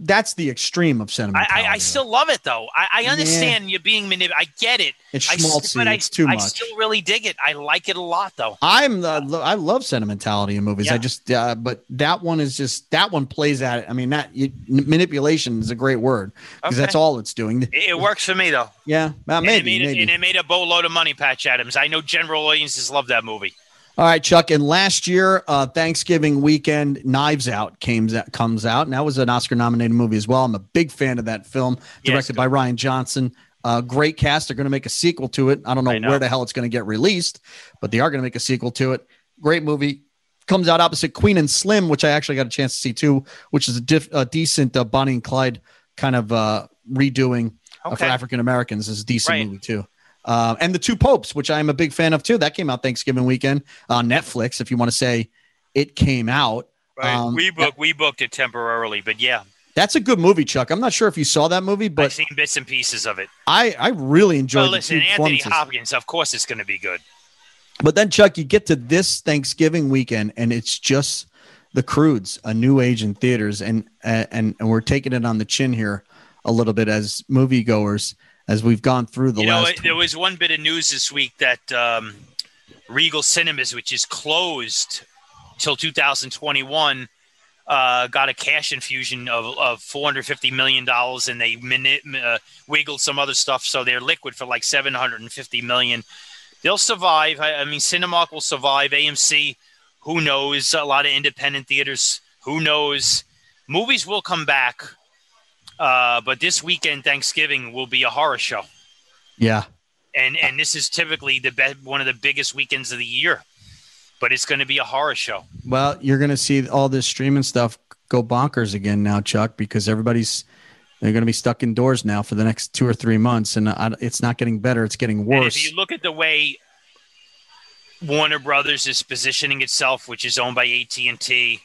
that's the extreme of I, sentimentality. I, I still love it though. I, I Yeah. understand you being manipulated. I get it. it's I, schmaltzy. but I, it's too much I still really dig it. I like it a lot though. I'm the I love sentimentality in movies. I just uh, but that one is just that one plays at it. I mean that you, manipulation is a great word because Okay. that's all it's doing. It, it works for me though. Yeah, uh, And it made, maybe. And it made a boatload of money, Patch Adams. I know general audiences love that movie. All right, Chuck. And last year, uh, Thanksgiving weekend, Knives Out came comes out, and that was an Oscar-nominated movie as well. I'm a big fan of that film, Yes, directed by Rian Johnson. Uh, great cast. They're going to make a sequel to it. I don't know, I know. where the hell it's going to get released, but they are going to make a sequel to it. Great movie. Comes out opposite Queen and Slim, which I actually got a chance to see too, which is a, diff, a decent uh, Bonnie and Clyde kind of uh, redoing uh, for African Americans. is a decent Right. movie too. Um, and the Two Popes, which I'm a big fan of too. That came out Thanksgiving weekend on Netflix. If you want to say it came out, Right. Um, we booked we booked it temporarily, but yeah, that's a good movie, Chuck. I'm not sure if you saw that movie, I've but seen bits and pieces of it. I I really enjoyed Well, listen, Anthony. Hopkins, of course, it's going to be good. But then, Chuck, you get to this Thanksgiving weekend, and it's just the Croods, a new age in theaters, and and and we're taking it on the chin here a little bit as moviegoers as we've gone through the you know, last. it- there was one bit of news this week that um, Regal Cinemas, which is closed till 2021, uh, got a cash infusion of, of 450 million dollars, and they uh, wiggled some other stuff, so they're liquid for like 750 million. They'll survive. I, I mean, Cinemark will survive. AMC, who knows? A lot of independent theaters, who knows? Movies will come back. Uh, but this weekend, Thanksgiving will be a horror show. Yeah, and and this is typically the be- one of the biggest weekends of the year but it's going to be a horror show. Well, you're going to see all this streaming stuff go bonkers again now, Chuck, because everybody's they're going to be stuck indoors now for the next two or three months, and I, it's not getting better; it's getting and worse. if you look at the way warner brothers is positioning itself which is owned by at&t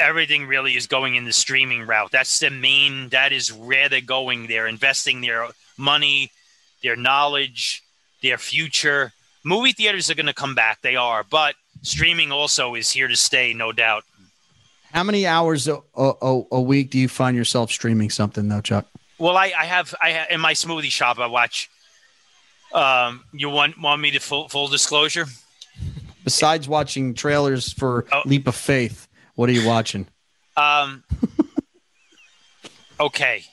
everything really is going in the streaming route that's the main that is where they're going they're investing their money their knowledge their future movie theaters are going to come back they are but streaming also is here to stay no doubt How many hours a, a, a week do you find yourself streaming something, though, Chuck? Well, I, I have I ha- in my smoothie shop. I watch. Um, you want want me to full full disclosure? Besides watching trailers for Oh. Leap of Faith, what are you watching? Um, okay,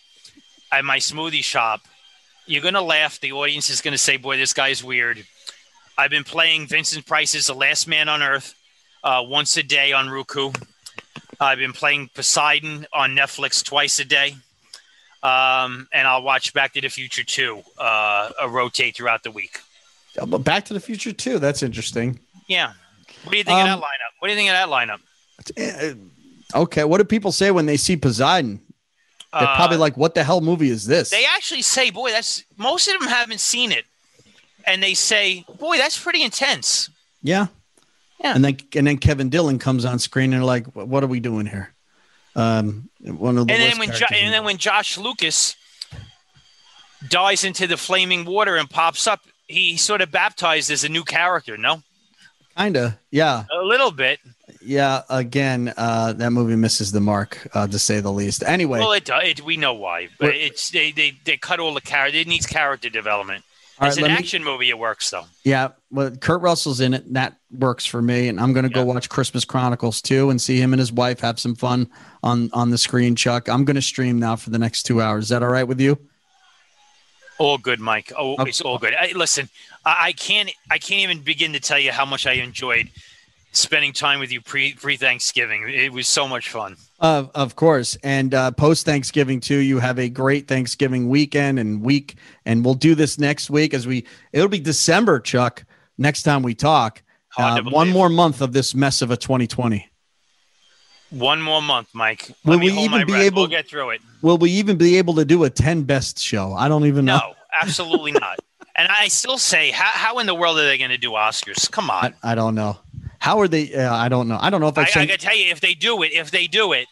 at my smoothie shop, you're gonna laugh. The audience is gonna say, "Boy, this guy's weird." I've been playing Vincent Price's "The Last Man on Earth" uh, once a day on Roku. I've been playing Poseidon on Netflix twice a day. Um, and I'll watch Back to the Future 2 uh, uh, rotate throughout the week. But Back to the Future too. That's interesting. Yeah. What do you think of that Um, lineup? What do you think of that lineup? Okay, what do people say when they see Poseidon? They're probably Uh, like, "What the hell movie is this?" They actually say, "Boy, that's." Most of them haven't seen it, and they say, "Boy, that's pretty intense." yeah, Yeah. And then and then Kevin Dillon comes on screen and they're like, "What are we doing here?" Um, one of the and then when jo- and then when Josh Lucas dies into the flaming water and pops up, he sort of baptized as a new character. No, Kinda, yeah, a little bit. Yeah. Again, uh, that movie misses the mark, uh, to say the least. Anyway, Well, it, does. it we know why, but We're- it's they, they they cut all the character. It needs character development. As right, an let me- action movie, it works though. yeah. Well, Kurt Russell's in it. That works for me, and I'm gonna go watch Christmas Chronicles too, and see him and his wife have some fun on on the screen. Chuck, I'm gonna stream now for the next two hours. Is that all right with you? All good, Mike. Oh, Okay. it's all good. I, listen, I, I can't I can't even begin to tell you how much I enjoyed spending time with you pre pre Thanksgiving. It was so much fun. Of of course, and uh, post Thanksgiving too. You have a great Thanksgiving weekend and week, and we'll do this next week as we. It'll be December, Chuck. Next time we talk, uh, one more month of this mess of a 2020. One more month, Mike. Will Let me we even be breath. able- We'll get through it. Will we even be able to do a 10 best show? I don't even know. No, absolutely not. And I still say, how, how in the world are they going to do Oscars? Come on. I, I don't know. How are they? Uh, I don't know. I don't know if I, I, I sent. got to tell you, if they do it, if they do it,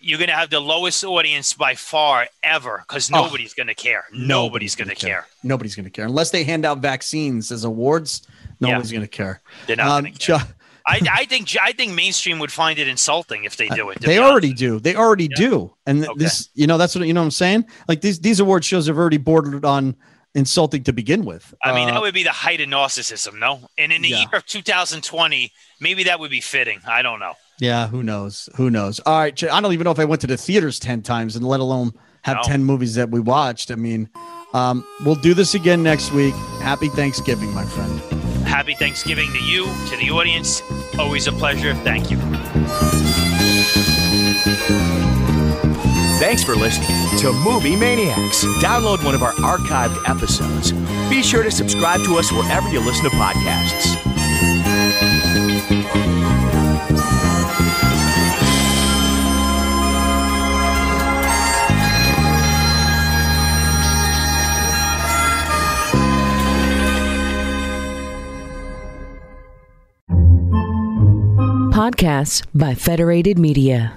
you're going to have the lowest audience by far ever because Oh. nobody's going to care. Nobody's going to care. Nobody's going to care unless they hand out vaccines as awards. Nobody's going to care. They're not Um, care. I, I think I think mainstream would find it insulting if they do it. they already do. They already Yeah. do. And th- Okay. this, you know, that's what you know. what I'm saying like these these award shows have already bordered on insulting to begin with. I mean, Uh, that would be the height of narcissism, no? And in the Yeah. year of 2020, maybe that would be fitting. I don't know. yeah. Who knows? Who knows? All right. I don't even know if I went to the theaters ten times, and let alone have No. ten movies that we watched. I mean, um, we'll do this again next week. Happy Thanksgiving, my friend. Happy Thanksgiving to you, to the audience. Always a pleasure. Thank you. Thanks for listening to Movie Maniacs. Download one of our archived episodes. Be sure to subscribe to us wherever you listen to podcasts. Podcasts by Federated Media.